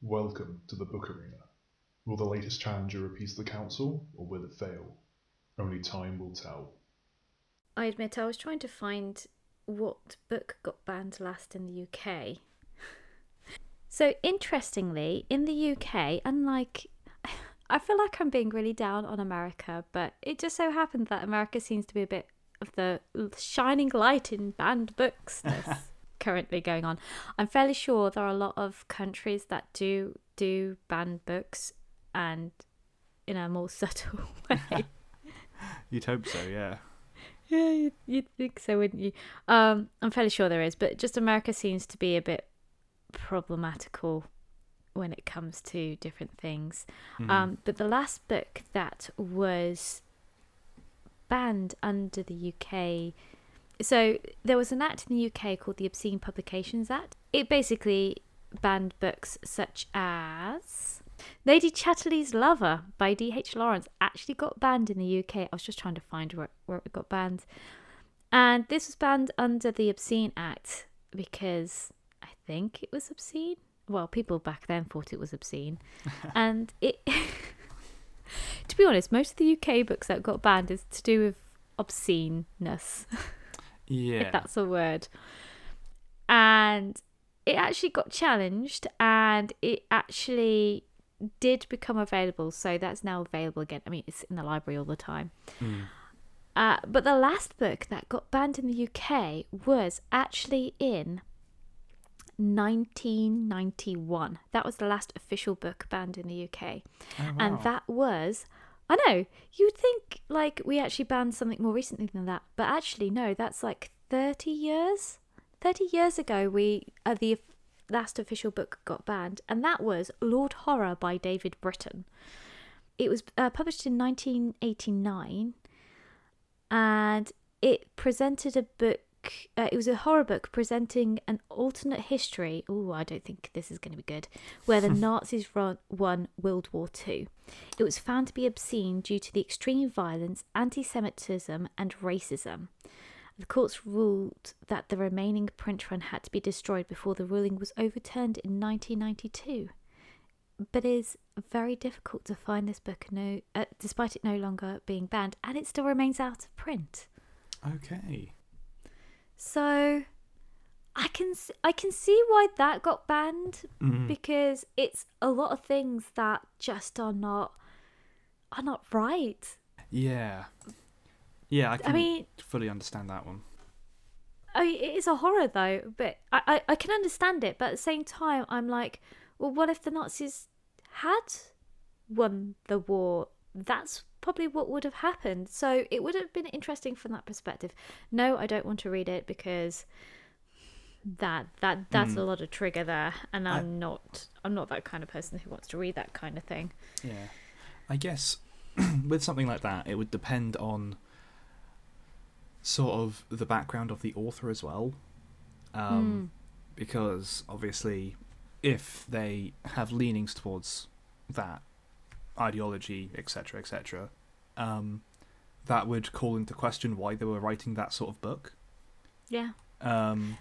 Welcome to the Book Arena. Will the latest challenger appease the council, or will it fail? Only time will tell. I admit I was trying to find what book got banned last in the UK. so, interestingly, in the UK, unlike. I feel like I'm being really down on America, but it just so happened that America seems to be a bit of the shining light in banned books currently going on. I'm fairly sure there are a lot of countries that do do banned books and in a more subtle way. You'd hope so, yeah. Yeah, you'd, you'd think so, wouldn't you? Um, I'm fairly sure there is, but just America seems to be a bit problematical when it comes to different things. Mhm. Um, but the last book that was banned under the UK, so there was an act in the UK called the Obscene Publications Act. It basically banned books such as Lady Chatterley's Lover by D.H. Lawrence actually got banned in the UK. I was just trying to find where, where it got banned. And this was banned under the Obscene Act because I think it was obscene. Well, people back then thought it was obscene. and it. to be honest, most of the UK books that got banned is to do with obsceneness Yeah. if that's a word. And it actually got challenged and it actually did become available. So that's now available again. I mean, it's in the library all the time. Mm. Uh, but the last book that got banned in the UK was actually in 1991. That was the last official book banned in the UK. Oh, And that was, I know, you would think like we actually banned something more recently than that, but actually, no, that's like 30 years. 30 years ago, we uh, the last official book got banned, and that was Lord Horror by David Britton. It was uh, published in 1989, and it presented a book. Uh, it was a horror book presenting an alternate history. Oh, I don't think this is going to be good. Where the Nazis run, won World War Two. It was found to be obscene due to the extreme violence, anti Semitism, and racism. The courts ruled that the remaining print run had to be destroyed before the ruling was overturned in 1992. But it is very difficult to find this book, no, uh, despite it no longer being banned, and it still remains out of print. Okay. So, I can I can see why that got banned Mm. because it's a lot of things that just are not are not right. Yeah. Yeah, I can mean- fully understand that one. I mean, it is a horror though, but I, I, I can understand it. But at the same time, I'm like, well, what if the Nazis had won the war? That's probably what would have happened. So it would have been interesting from that perspective. No, I don't want to read it because that that that's a lot of trigger there, and I- I'm not I'm not that kind of person who wants to read that kind of thing. Yeah. I guess with something like that, it would depend on sort of the background of the author as well. Um, Because obviously, if they have leanings towards that ideology, etc., etc., um, that would call into question why they were writing that sort of book. Yeah. Um,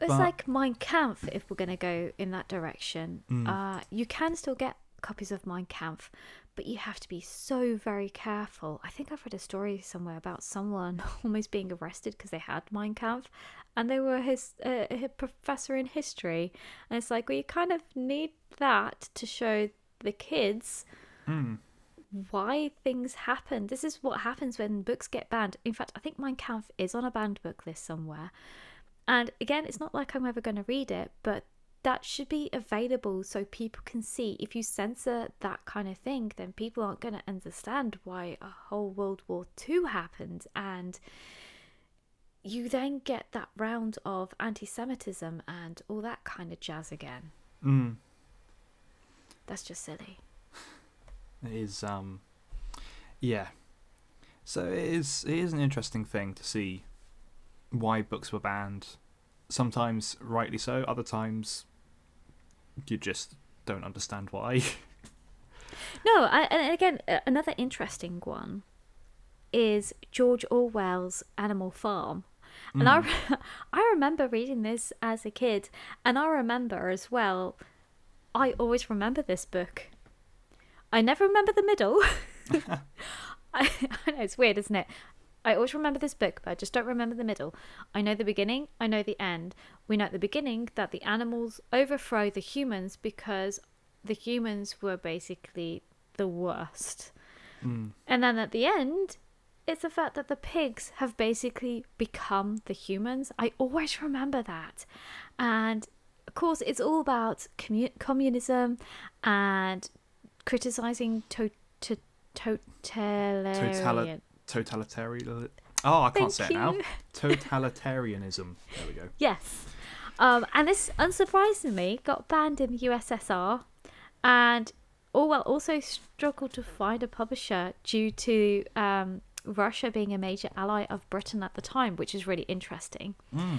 It's But- like Mein Kampf if we're going to go in that direction. Mm. Uh, you can still get copies of Mein Kampf, but you have to be so very careful. I think I've read a story somewhere about someone almost being arrested because they had Mein Kampf and they were his uh, a professor in history. And it's like, well, you kind of need that to show the kids mm, why things happen. This is what happens when books get banned. In fact, I think Mein Kampf is on a banned book list somewhere. And again, it's not like I'm ever going to read it, but that should be available so people can see. If you censor that kind of thing, then people aren't going to understand why a whole World War II happened. And you then get that round of anti Semitism and all that kind of jazz again. mm. That's just silly. It is um yeah. So it is it is an interesting thing to see why books were banned. Sometimes rightly so, other times you just don't understand why. No, I, and again, another interesting one is George Orwell's Animal Farm. And I, I remember reading this as a kid, and I remember as well. I always remember this book. I never remember the middle. I, I know it's weird, isn't it? I always remember this book, but I just don't remember the middle. I know the beginning, I know the end. We know at the beginning that the animals overthrow the humans because the humans were basically the worst. Mm. And then at the end, it's the fact that the pigs have basically become the humans. I always remember that. And of course, it's all about commu- communism and criticizing to- to- totalitarian. Totalitarian. Oh, I can't Thank say it now. you. Totalitarianism. There we go. Yes. Um, and this, unsurprisingly, got banned in the USSR, and Orwell also struggled to find a publisher due to um, Russia being a major ally of Britain at the time, which is really interesting. Mm.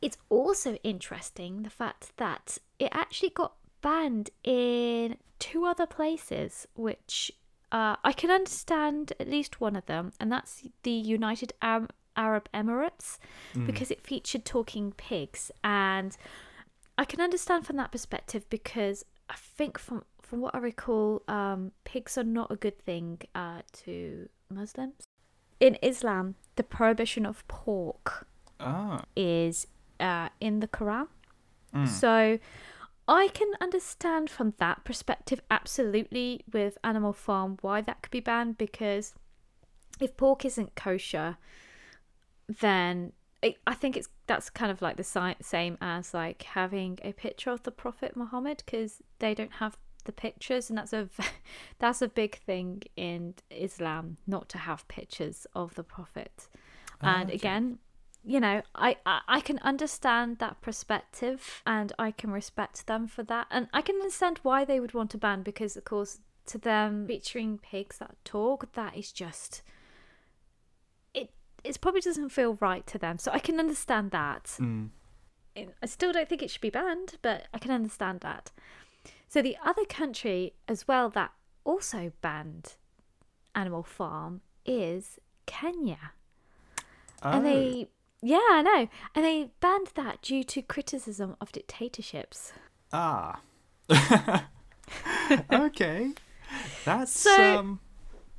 It's also interesting the fact that it actually got banned in two other places, which uh, I can understand at least one of them, and that's the United Arab, Arab Emirates because it featured talking pigs, and I can understand from that perspective because I think from from what I recall, um, pigs are not a good thing uh, to Muslims. In Islam, the prohibition of pork Ah. is uh, in the Quran. Mm. So I can understand from that perspective absolutely with Animal Farm why that could be banned because if pork isn't kosher, then I I think it's that's kind of like the same as like having a picture of the Prophet Muhammad because they don't have the pictures and that's a that's a big thing in Islam not to have pictures of the Prophet. Ah, And okay. again, you know, I, I I can understand that perspective and I can respect them for that. And I can understand why they would want to ban because of course to them featuring pigs that talk, that is just it it probably doesn't feel right to them. So I can understand that. Mm. I- still don't think it should be banned, but I can understand that. So the other country as well that also banned Animal Farm is Kenya. And Oh. they, yeah, I know. And they banned that due to criticism of dictatorships. Ah. okay. That's So- um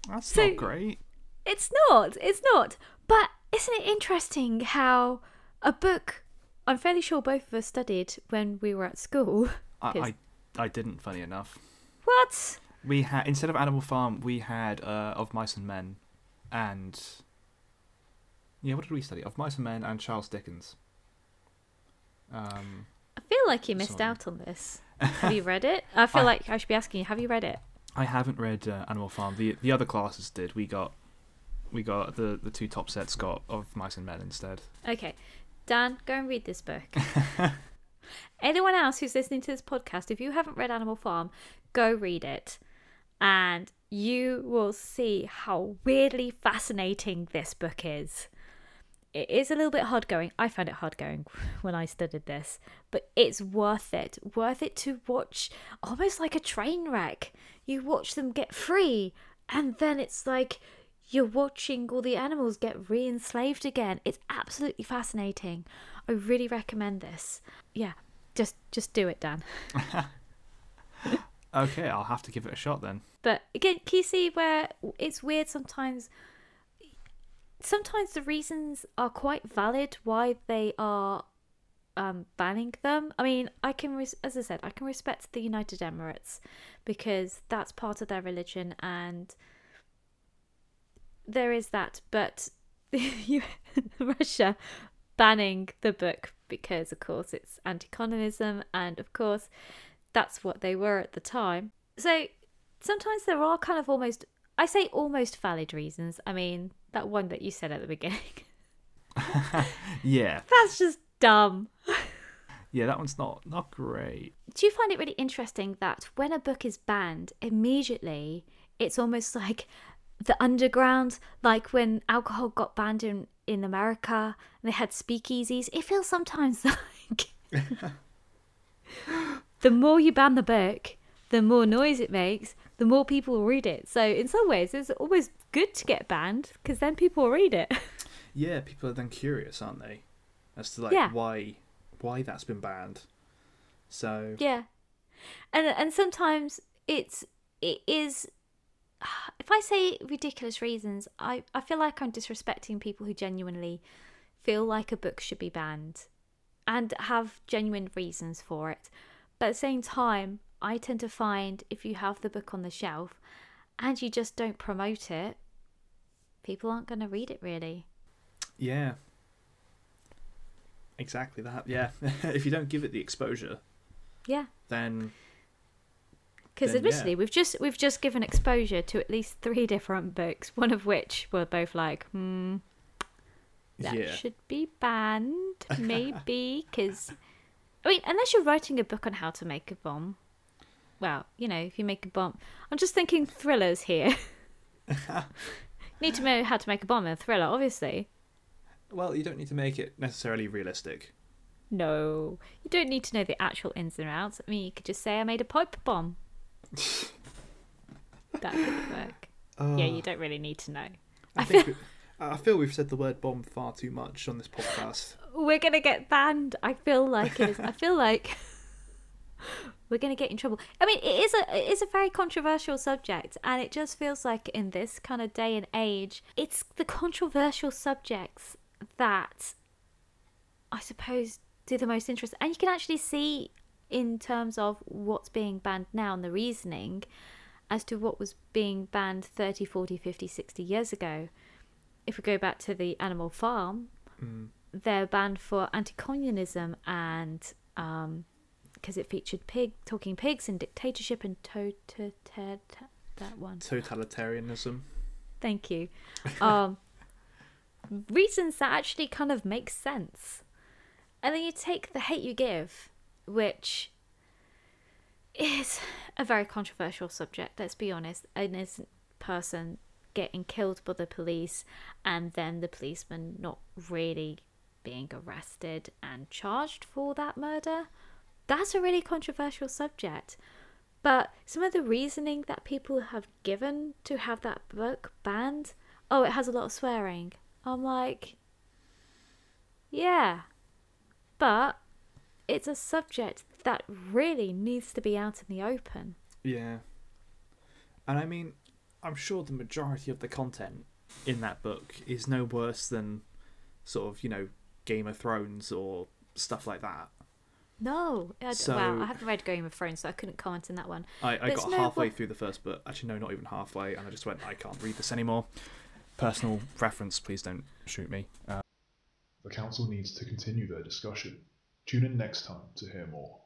that's so- not great. It's not, it's not. But isn't it interesting how a book I'm fairly sure both of us studied when we were at school. I, I I didn't funny enough. What? We had instead of Animal Farm, we had uh, Of Mice and Men and Yeah, what did we study? Of Mice and Men and Charles Dickens. Um I feel like you missed Sorry. out on this. Have you read it? I feel I- like I should be asking you, have you read it? I haven't read uh, Animal Farm. The the other classes did. We got we got the the two top sets got Of Mice and Men instead. Okay. Dan, go and read this book. Anyone else who's listening to this podcast, if you haven't read Animal Farm, go read it. And you will see how weirdly fascinating this book is. It is a little bit hard going. I found it hard going when I studied this, but it's worth it. Worth it to watch almost like a train wreck. You watch them get free, and then it's like you're watching all the animals get re enslaved again. It's absolutely fascinating. I really recommend this. Yeah, just just do it, Dan. Okay, I'll have to give it a shot then. But again, can you see where it's weird sometimes? Sometimes the reasons are quite valid why they are um, banning them. I mean, I can, res- as I said, I can respect the United Emirates because that's part of their religion and there is that. But Russia banning the book because, of course, it's anti-communism and, of course, that's what they were at the time. So sometimes there are kind of almost I say almost valid reasons. I mean, that one that you said at the beginning. Yeah, That's just dumb. yeah, that one's not not great. Do you find it really interesting that when a book is banned, immediately it's almost like the underground, like when alcohol got banned in, in America and they had speakeasies? It feels sometimes like the more you ban the book, the more noise it makes, the more people will read it. So in some ways, it's always good to get banned because then people will read it. Yeah, people are then curious, aren't they, as to like Yeah. why why that's been banned. So yeah. and and sometimes it's it is if I say ridiculous reasons, I, I feel like I'm disrespecting people who genuinely feel like a book should be banned and have genuine reasons for it. But at the same time, I tend to find if you have the book on the shelf and you just don't promote it, people aren't going to read it really. Yeah. Exactly that. Yeah. if you don't give it the exposure, Yeah. then Because admittedly, yeah. we've just we've just given exposure to at least three different books, one of which we're both like, hmm, that yeah. should be banned, maybe. Because I mean, unless you're writing a book on how to make a bomb, well, you know, if you make a bomb, I'm just thinking thrillers here. Need to know how to make a bomb in a thriller, obviously. Well, you don't need to make it necessarily realistic. No, you don't need to know the actual ins and outs. I mean, you could just say I made a pipe bomb. that could work. yeah, you ah. don't really need to know. I think we, I feel we've said the word bomb far too much on this podcast. We're gonna get banned. I feel like it is. I feel like we're gonna get in trouble. I mean, it is a it is a very controversial subject, and it just feels like in this kind of day and age, it's the controversial subjects that I suppose do the most interest, and you can actually see in terms of what's being banned now and the reasoning as to what was being banned 30, 40, 50, 60 years ago. If we go back to the Animal Farm, mm. they're banned for anti-communism and um, because it featured pig talking pigs and dictatorship and to to to that one. Totalitarianism. Thank you. Um, reasons that actually kind of make sense. And then you take The Hate You Give, which is a very controversial subject, let's be honest. An innocent person getting killed by the police and then the policeman not really being arrested and charged for that murder. That's a really controversial subject. But some of the reasoning that people have given to have that book banned, oh, it has a lot of swearing. I'm like, yeah, but it's a subject that really needs to be out in the open. Yeah. And I mean, I'm sure the majority of the content in that book is no worse than sort of, you know, Game of Thrones or stuff like that. No, I, So- wow, I haven't read Game of Thrones, so I couldn't comment on that one. I, I got no halfway wo- through the first book. Actually, no, not even halfway. And I just went, I can't read this anymore. Personal preference, please don't shoot me. Uh, The council needs to continue their discussion. Tune in next time to hear more.